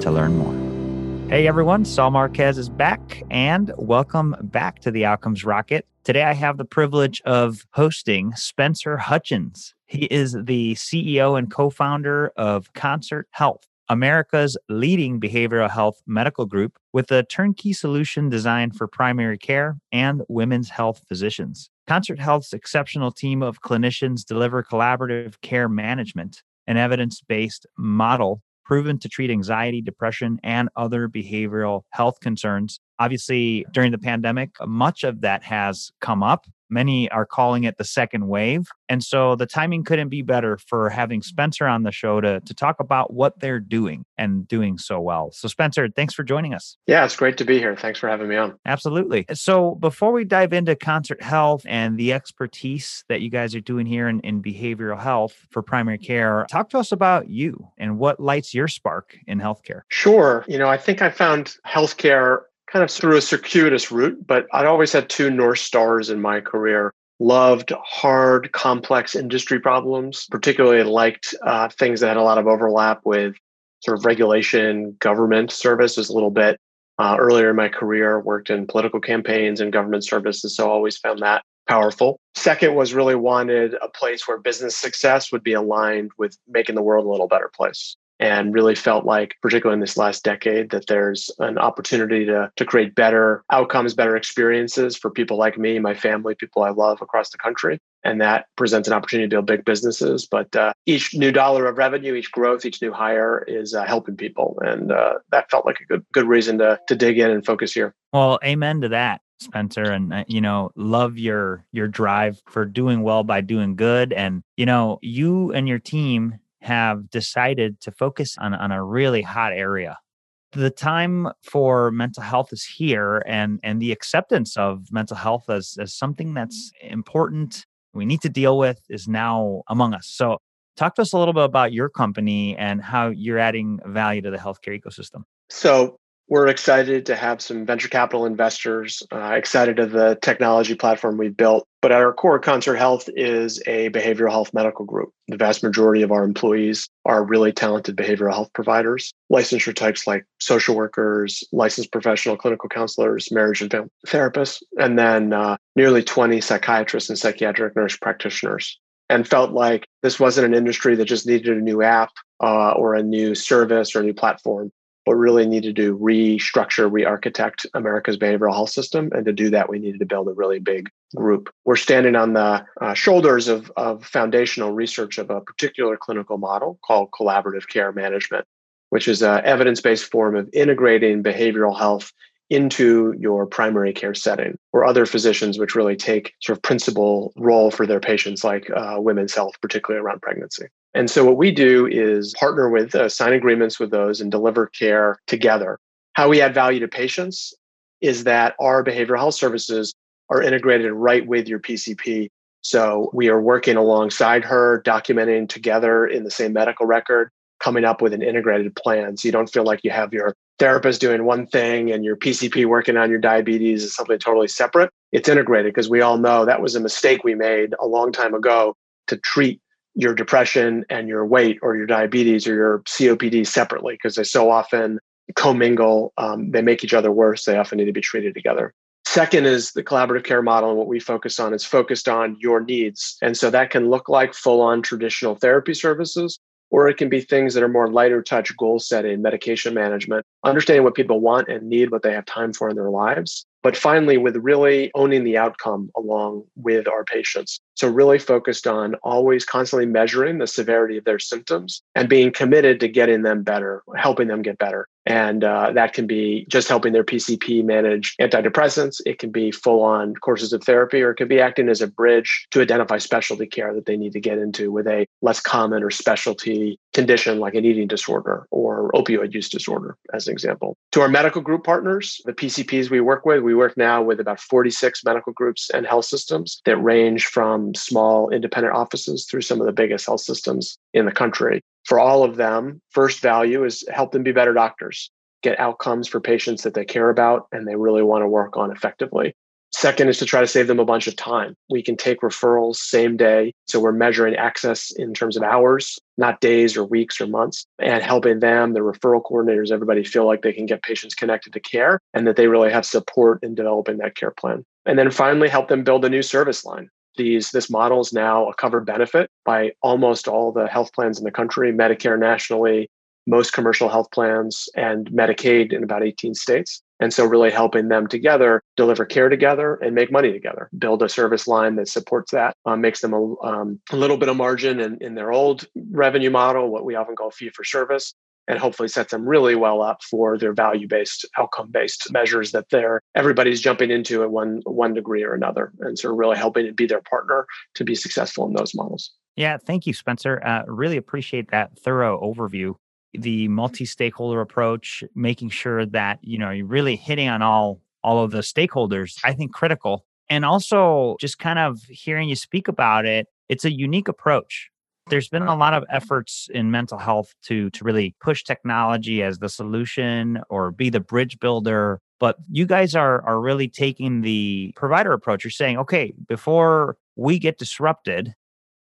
to learn more. Hey everyone, Saul Marquez is back and welcome back to the Outcomes Rocket. Today I have the privilege of hosting Spencer Hutchins. He is the CEO and co founder of Concert Health, America's leading behavioral health medical group with a turnkey solution designed for primary care and women's health physicians. Concert Health's exceptional team of clinicians deliver collaborative care management, an evidence based model proven to treat anxiety, depression, and other behavioral health concerns. Obviously, during the pandemic, much of that has come up. Many are calling it the second wave. And so the timing couldn't be better for having Spencer on the show to, to talk about what they're doing and doing so well. So, Spencer, thanks for joining us. Yeah, it's great to be here. Thanks for having me on. Absolutely. So, before we dive into concert health and the expertise that you guys are doing here in, in behavioral health for primary care, talk to us about you and what lights your spark in healthcare. Sure. You know, I think I found healthcare kind of through a circuitous route, but I'd always had two North Stars in my career. Loved hard, complex industry problems, particularly liked uh, things that had a lot of overlap with sort of regulation, government services a little bit. Uh, earlier in my career, worked in political campaigns and government services, so always found that powerful. Second was really wanted a place where business success would be aligned with making the world a little better place and really felt like, particularly in this last decade, that there's an opportunity to, to create better outcomes, better experiences for people like me, my family, people I love across the country. And that presents an opportunity to build big businesses. But uh, each new dollar of revenue, each growth, each new hire is uh, helping people. And uh, that felt like a good, good reason to, to dig in and focus here. Well, amen to that. Spencer and uh, you know love your your drive for doing well by doing good and you know you and your team have decided to focus on, on a really hot area. The time for mental health is here and, and the acceptance of mental health as, as something that's mm. important, we need to deal with is now among us. So talk to us a little bit about your company and how you're adding value to the healthcare ecosystem. So we're excited to have some venture capital investors, uh, excited of the technology platform we've built. But at our core, Concert Health is a behavioral health medical group. The vast majority of our employees are really talented behavioral health providers, licensure types like social workers, licensed professional clinical counselors, marriage and family therapists, and then uh, nearly 20 psychiatrists and psychiatric nurse practitioners and felt like this wasn't an industry that just needed a new app uh, or a new service or a new platform but really needed to restructure, re-architect America's behavioral health system. And to do that, we needed to build a really big group. We're standing on the uh, shoulders of, of foundational research of a particular clinical model called collaborative care management, which is an evidence-based form of integrating behavioral health into your primary care setting or other physicians which really take sort of principal role for their patients like uh, women's health particularly around pregnancy and so what we do is partner with, uh, sign agreements with those and deliver care together. How we add value to patients is that our behavioral health services are integrated right with your PCP. So we are working alongside her, documenting together in the same medical record, coming up with an integrated plan. So you don't feel like you have your therapist doing one thing and your PCP working on your diabetes is something totally separate. It's integrated because we all know that was a mistake we made a long time ago to treat your depression and your weight or your diabetes or your COPD separately because they so often commingle. Um, they make each other worse. They often need to be treated together. Second is the collaborative care model. And what we focus on is focused on your needs. And so that can look like full on traditional therapy services, or it can be things that are more lighter touch goal setting, medication management, understanding what people want and need, what they have time for in their lives. But finally, with really owning the outcome along with our patients. So, really focused on always constantly measuring the severity of their symptoms and being committed to getting them better, helping them get better. And uh, that can be just helping their PCP manage antidepressants. It can be full on courses of therapy, or it could be acting as a bridge to identify specialty care that they need to get into with a less common or specialty condition like an eating disorder or opioid use disorder, as an example. To our medical group partners, the PCPs we work with, we work now with about 46 medical groups and health systems that range from small independent offices through some of the biggest health systems in the country. For all of them, first value is help them be better doctors get outcomes for patients that they care about and they really want to work on effectively. Second is to try to save them a bunch of time. We can take referrals same day. So we're measuring access in terms of hours, not days or weeks or months, and helping them, the referral coordinators, everybody feel like they can get patients connected to care and that they really have support in developing that care plan. And then finally, help them build a new service line. These, this model is now a covered benefit by almost all the health plans in the country, Medicare nationally, most commercial health plans, and Medicaid in about 18 states. And so, really helping them together deliver care together and make money together, build a service line that supports that, um, makes them a, um, a, little bit of margin in, in their old revenue model, what we often call fee for service, and hopefully sets them really well up for their value based, outcome based measures that they're everybody's jumping into at one one degree or another, and so really helping to be their partner to be successful in those models. Yeah, thank you, Spencer. Uh, really appreciate that thorough overview the multi-stakeholder approach, making sure that you know you're really hitting on all all of the stakeholders. I think critical, and also just kind of hearing you speak about it. It's a unique approach. There's been a lot of efforts in mental health to to really push technology as the solution or be the bridge builder. But you guys are are really taking the provider approach. You're saying, okay, before we get disrupted,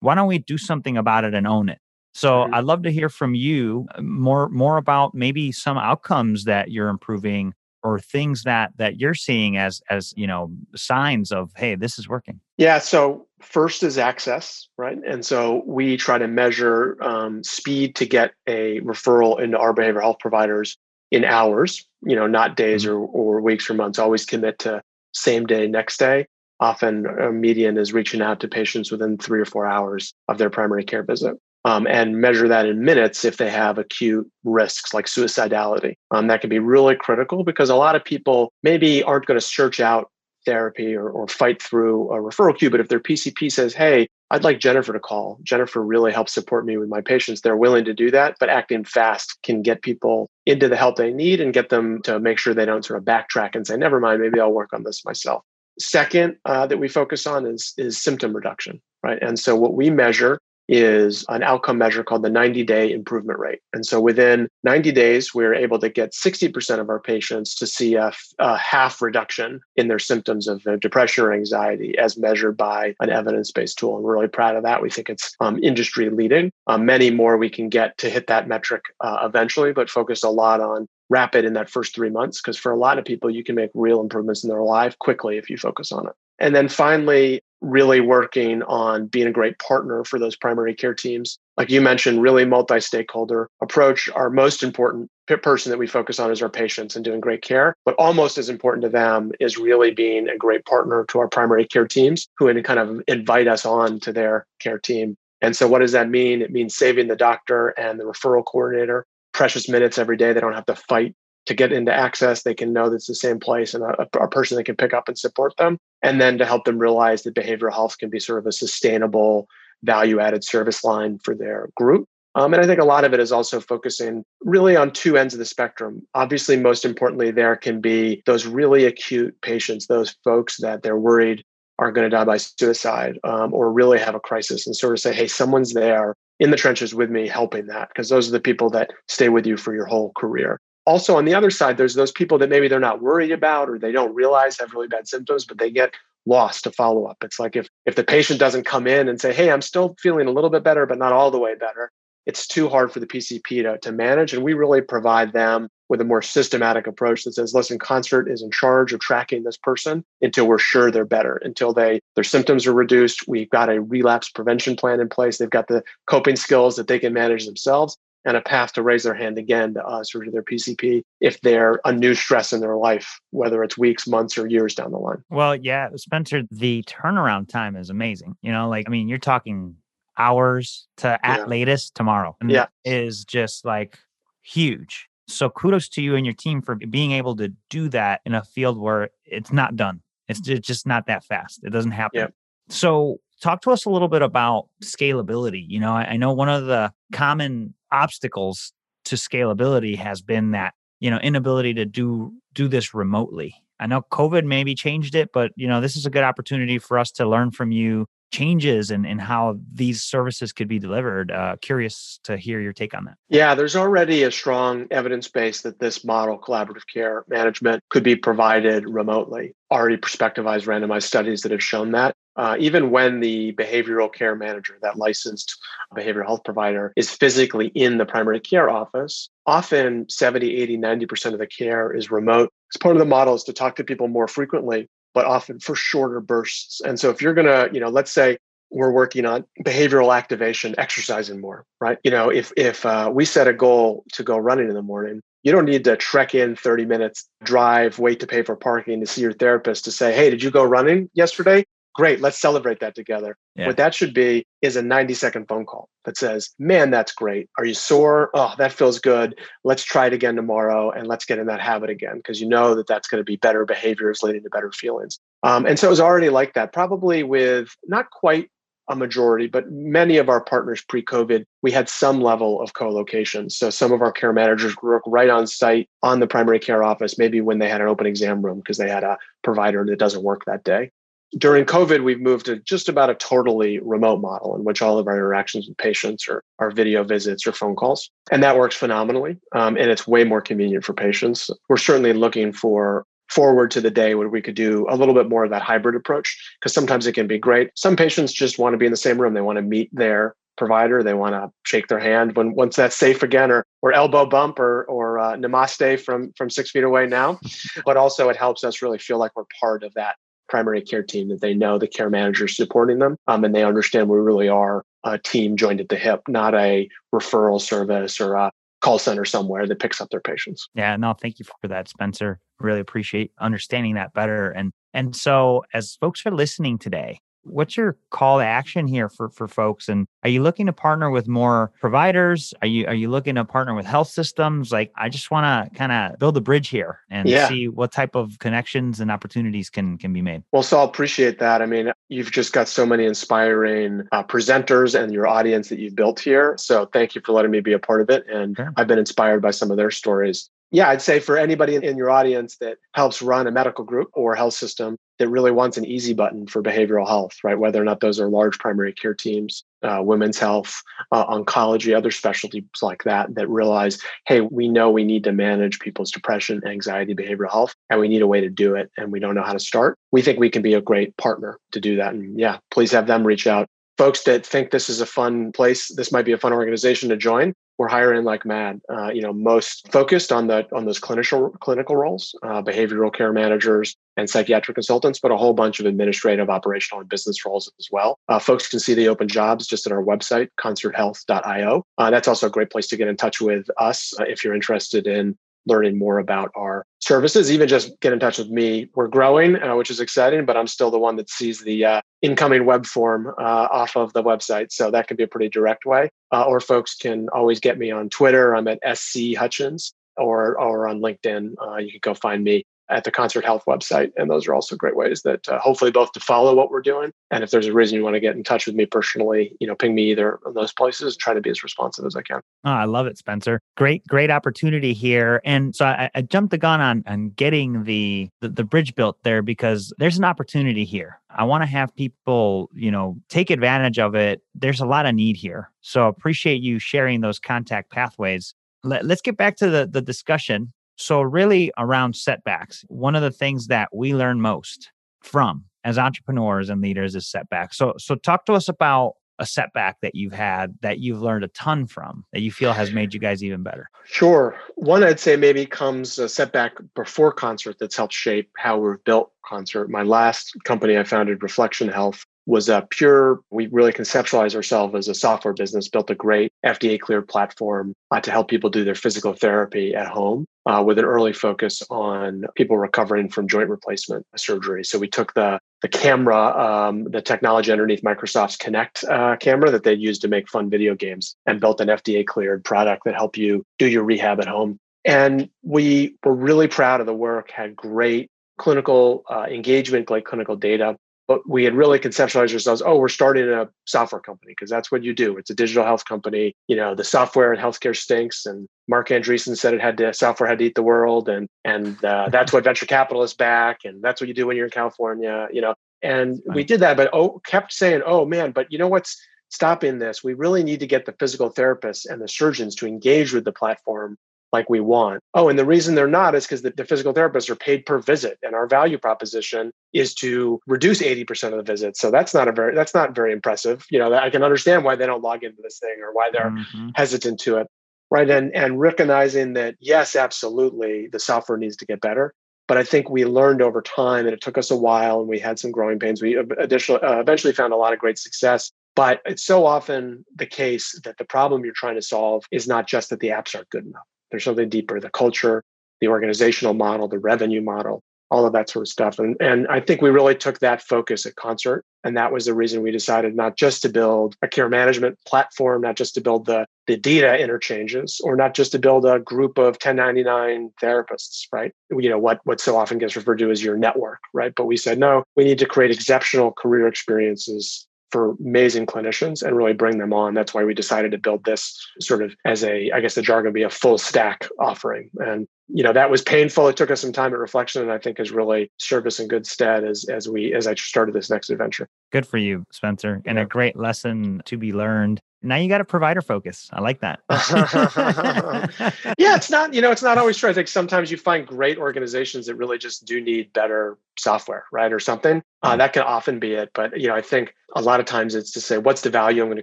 why don't we do something about it and own it? So I'd love to hear from you uh, more more about maybe some outcomes that you're improving or things that that you're seeing as as you know signs of hey this is working. Yeah so first is access right? And so we try to measure um, speed to get a referral into our behavioral health providers in hours you know not days mm-hmm. or, or weeks or months. Always commit to same day next day. Often a median is reaching out to patients within three or four hours of their primary care visit um, and measure that in minutes if they have acute risks like suicidality. Um, that can be really critical because a lot of people maybe aren't going to search out therapy or, or fight through a referral queue. But if their PCP says, hey, I'd like Jennifer to call, Jennifer really helps support me with my patients, they're willing to do that. But acting fast can get people into the help they need and get them to make sure they don't sort of backtrack and say, never mind, maybe I'll work on this myself. Second, uh, that we focus on is, is symptom reduction, right? And so what we measure is an outcome measure called the 90 day improvement rate. And so within 90 days, we're able to get 60% of our patients to see a, a half reduction in their symptoms of depression or anxiety as measured by an evidence based tool. And we're really proud of that. We think it's um, industry leading. Um, many more we can get to hit that metric uh, eventually, but focus a lot on rapid in that first three months because for a lot of people you can make real improvements in their life quickly if you focus on it and then finally really working on being a great partner for those primary care teams. Like you mentioned, really multi stakeholder approach. Our most important person that we focus on is our patients and doing great care. But almost as important to them is really being a great partner to our primary care teams who kind of invite us on to their care team. And so, what does that mean? It means saving the doctor and the referral coordinator precious minutes every day. They don't have to fight to get into access, they can know that it's the same place and a, a, person that can pick up and support them. And then to help them realize that behavioral health can be sort of a sustainable, value added service line for their group. Um, and I think a lot of it is also focusing really on two ends of the spectrum. Obviously, most importantly, there can be those really acute patients, those folks that they're worried are going to die by suicide um, or really have a crisis, and sort of say, hey, someone's there in the trenches with me helping that, because those are the people that stay with you for your whole career also on the other side there's those people that maybe they're not worried about or they don't realize have really bad symptoms but they get lost to follow up. It's like if if the patient doesn't come in and say hey i'm still feeling a little bit better but not all the way better it's too hard for the pcp to, to manage and we really provide them with a more systematic approach that says listen concert is in charge of tracking this person until we're sure they're better until they their symptoms are reduced we've got a relapse prevention plan in place they've got the coping skills that they can manage themselves and a path to raise their hand again to us or to their PCP if they're a new stress in their life, whether it's weeks, months, or years down the line. Well, yeah, Spencer, the turnaround time is amazing. You know, like, I mean, you're talking hours to at yeah. latest tomorrow. And yeah. is just like huge. So kudos to you and your team for being able to do that in a field where it's not done. It's just not that fast. It doesn't happen. Yeah. So talk to us a little bit about scalability. You know, I, I know one of the common obstacles to scalability has been that you know inability to do do this remotely. I know covid maybe changed it but you know this is a good opportunity for us to learn from you changes and in how these services could be delivered. Uh, curious to hear your take on that. Yeah there's already a strong evidence base that this model collaborative care management could be provided remotely. Already prospectivized randomized studies that have shown that uh, even when the behavioral care manager, that licensed behavioral health provider, is physically in the primary care office, often 70, 80, 90% of the care is remote. It's part of the model is to talk to people more frequently, but often for shorter bursts. And so if you're going to, you know, let's say we're working on behavioral activation, exercising more, right? You know, if if uh, we set a goal to go running in the morning, you don't need to trek in 30 minutes, drive, wait to pay for parking to see your therapist to say, hey, did you go running yesterday? Great, let's celebrate that together. Yeah. What that should be is a 90 second phone call that says, Man, that's great. Are you sore? Oh, that feels good. Let's try it again tomorrow and let's get in that habit again because you know that that's going to be better behaviors leading to better feelings. Um, and so it was already like that, probably with not quite a majority, but many of our partners pre COVID, we had some level of co location. So some of our care managers work right on site on the primary care office, maybe when they had an open exam room because they had a provider that doesn't work that day during COVID, we've moved to just about a totally remote model in which all of our interactions with patients are, are video visits or phone calls. And that works phenomenally. Um, and it's way more convenient for patients. We're certainly looking for forward to the day where we could do a little bit more of that hybrid approach because sometimes it can be great. Some patients just want to be in the same room. They want to meet their provider. They want to shake their hand when once that's safe again, or or elbow bump, or or uh, namaste from from six feet away now. but also, it helps us really feel like we're part of that primary care team that they know the care manager is supporting them um, and they understand we really are a team joined at the hip, not a referral service or a call center somewhere that picks up their patients. Yeah, no, thank you for that, Spencer. Really appreciate understanding that better. And and so as folks are listening today, What's your call to action here for for folks? And are you looking to partner with more providers? Are you are you looking to partner with health systems? Like, I just want to kind of build a bridge here and yeah. see what type of connections and opportunities can can be made. Well, Saul, appreciate that. I mean, you've just got so many inspiring uh, presenters and your audience that you've built here. So thank you for letting me be a part of it. And sure. I've been inspired by some of their stories yeah, I'd say for anybody in your audience that helps run a medical group or health system that really wants an easy button for behavioral health, right? Whether or not those are large primary care teams, uh, women's health, uh, oncology, other specialties like that, that realize, hey, we know we need to manage people's depression, anxiety, behavioral health, and we need a way to do it, and we don't know how to start. We think we can be a great partner to do that. And yeah, please have them reach out folks that think this is a fun place, this might be a fun organization to join, we're hiring like mad. Uh, you know, most focused on the on those clinical clinical roles, uh, behavioral care managers and psychiatric consultants, but a whole bunch of administrative, operational, and business roles as well. Uh, folks can see the open jobs just at our website, concerthealth.io. Uh, that's also a great place to get in touch with us uh, if you're interested in learning more about our services, even just get in touch with me. We're growing, uh, which is exciting, but I'm still the one that sees the uh, incoming web form uh, off of the website. So that can be a pretty direct way. Uh, or folks can always get me on Twitter. I'm at SC Hutchins or, or on LinkedIn. Uh, you can go find me at the Concert Health website. And those are also great ways that uh, hopefully both to follow what we're doing. And if there's a reason you want to get in touch with me personally, you know, ping me either of those places try to be as responsive as I can. Oh, I love it, Spencer. Great, great opportunity here. And so I, I jumped the gun on, on getting the, the, the bridge built there because there's an opportunity here. I want to have people, you know, take advantage of it. There's a lot of need here. So appreciate you sharing those contact pathways. Let, us get back to the, the discussion so, really, around setbacks, one of the things that we learn most from as entrepreneurs and leaders is setbacks. So, so talk to us about a setback that you've had that you've learned a ton from that you feel has made you guys even better? Sure. One I'd say maybe comes a setback before concert that's helped shape how we've built concert. My last company I founded, Reflection Health, was a pure, we really conceptualized ourselves as a software business, built a great FDA cleared platform uh, to help people do their physical therapy at home uh, with an early focus on people recovering from joint replacement surgery. So we took the, the camera, um, the technology underneath Microsoft's Kinect uh, camera that they used to make fun video games and built an FDA cleared product that helped you do your rehab at home. And we were really proud of the work, had great clinical uh, engagement, great clinical data but we had really conceptualized ourselves oh we're starting a software company because that's what you do. It's a digital health company. You know the software in healthcare stinks and Marc Andreessen said it had to software had to eat the world and and uh, that's what venture capital is back and that's what you do when you're in california you know? And right. we did that but oh kept saying oh man but you know what's stopping this? We really need to get the physical therapists and the surgeons to engage with the platform like we want. Oh, and the reason they're not is because the, the, physical therapists are paid per visit, and our value proposition is to reduce 80% of the visits. So that's not a very that's not very impressive. You know, I can understand why they don't log into this thing or why they're mm-hmm. hesitant to it. Right. And and recognizing that yes, absolutely, the software needs to get better. But I think we learned over time, and it took us a while, and we had some growing pains. We additionally uh, eventually found a lot of great success but it's so often the case that the problem you're trying to solve is not just that the apps aren't good enough. There's something deeper the culture, the organizational model, the revenue model, all of that sort of stuff. And, and I think we really took that focus at Concert. And that was the reason we decided not just to build a care management platform, not just to build the, the data interchanges, or not just to build a group of 1099 therapists, right? You know, what, what so often gets referred to as your network, right? But we said, no, we need to create exceptional career experiences for amazing clinicians and really bring them on. That's why we decided to build this sort of as a, I guess the jargon would be a full stack offering. And you know that was painful. It took us some time at reflection, and I think has really served us in good stead as as we as I started this next adventure. Good for you, Spencer, and yeah. a great lesson to be learned now you got a provider focus. I like that. yeah, it's not, you know, it's not always true. I think sometimes you find great organizations that really just do need better software, right? Or something. Uh, mm. that can often be it. But, you know, I think a lot of times it's to say, what's the value I'm going to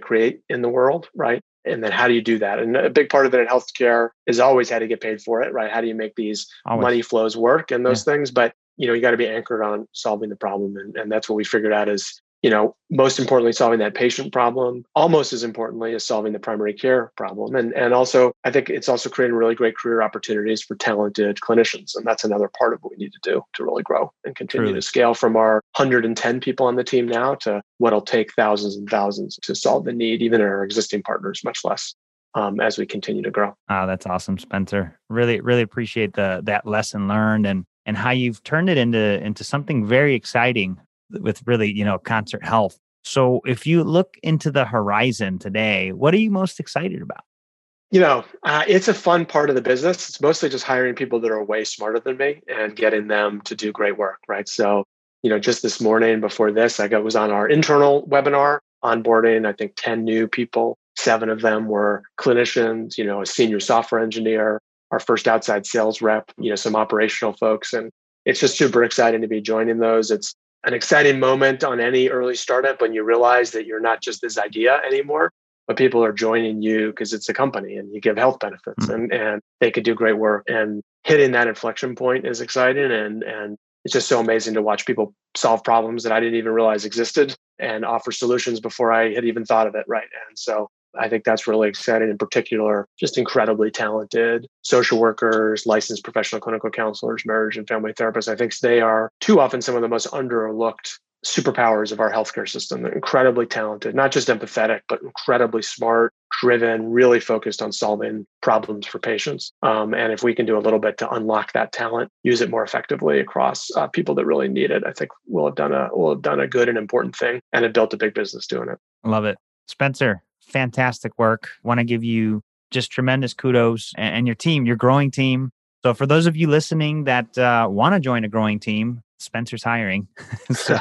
create in the world, right? And then how do you do that? And a big part of it in healthcare is always how to get paid for it, right? How do you make these always. money flows work and those yeah. things? But you know, you got to be anchored on solving the problem. And, and that's what we figured out is you know, most importantly, solving that patient problem, almost as importantly as solving the primary care problem. And, and also, I think it's also creating really great career opportunities for talented clinicians. And that's another part of what we need to do to really grow and continue Truly. to scale from our 110 people on the team now to what'll take thousands and thousands to solve the need, even in our existing partners, much less. Um, as we continue to grow. Oh, that's awesome, Spencer. Really, really appreciate the that lesson learned and and how you've turned it into into something very exciting with really, you know, concert health. So if you look into the horizon today, what are you most excited about? You know, uh, it's a fun part of the business. It's mostly just hiring people that are way smarter than me and getting them to do great work, right? So, you know, just this morning before this, I got, was on our internal webinar onboarding, I think 10 new people. Seven of them were clinicians, you know, a senior software engineer, our first outside sales rep, you know, some operational folks. And it's just super exciting to be joining those. It's an exciting moment on any early startup when you realize that you're not just this idea anymore, but people are joining you because it's a company and you give health benefits mm-hmm. and, and they could do great work. And hitting that inflection point is exciting. And, and it's just so amazing to watch people solve problems that I didn't even realize existed and offer solutions before I had even thought of it. Right. And so I think that's really exciting. In particular, just incredibly talented social workers, licensed professional clinical counselors, marriage and family therapists. I think they are too often some of the most underlooked superpowers of our healthcare system. They're incredibly talented, not just empathetic, but incredibly smart, driven, really focused on solving problems for patients. Um, and if we can do a little bit to unlock that talent, use it more effectively across uh, people that really need it, I think we'll have done a we'll have done a good and important thing and have built a big business doing it. Love it, Spencer fantastic work. Want to give you just tremendous kudos and, your team, your growing team. So, for those of you listening that uh, want to join a growing team, Spencer's hiring. so,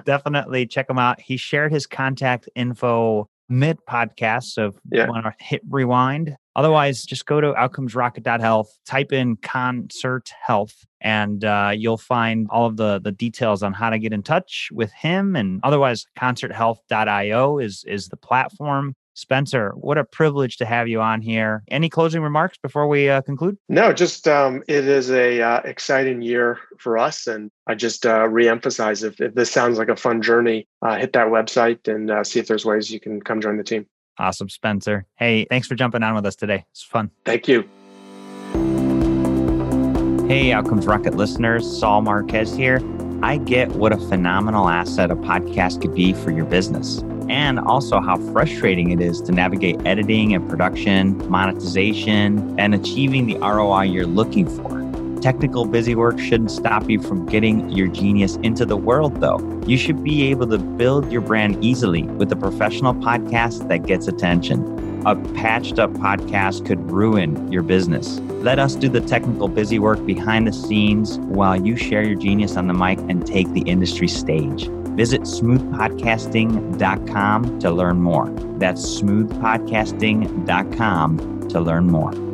definitely check him out. He shared his contact info mid podcast. So, if yeah. you want to hit rewind, Otherwise, just go to outcomesrocket.health, type in concert health, and uh, you'll find all of the, the details on how to get in touch with him. And otherwise, concerthealth.io is, is the platform. Spencer, what a privilege to have you on here. Any closing remarks before we uh, conclude? No, just um, it is a uh, exciting year for us, and I just uh, reemphasize if, if this sounds like a fun journey, uh, hit that website and uh, see if there's ways you can come join the team. Awesome, Spencer. Hey, thanks for jumping on with us today. It's fun. Thank you. Hey, Outcomes Rocket listeners, Saul Marquez here. I get what a phenomenal asset a podcast could be for your business, and also how frustrating it is to navigate editing and production, monetization, and achieving the ROI you're looking for. Technical busy work shouldn't stop you from getting your genius into the world, though. You should be able to build your brand easily with a professional podcast that gets attention. A patched up podcast could ruin your business. Let us do the technical busy work behind the scenes while you share your genius on the mic and take the industry stage. Visit smoothpodcasting.com to learn more. That's smoothpodcasting.com to learn more.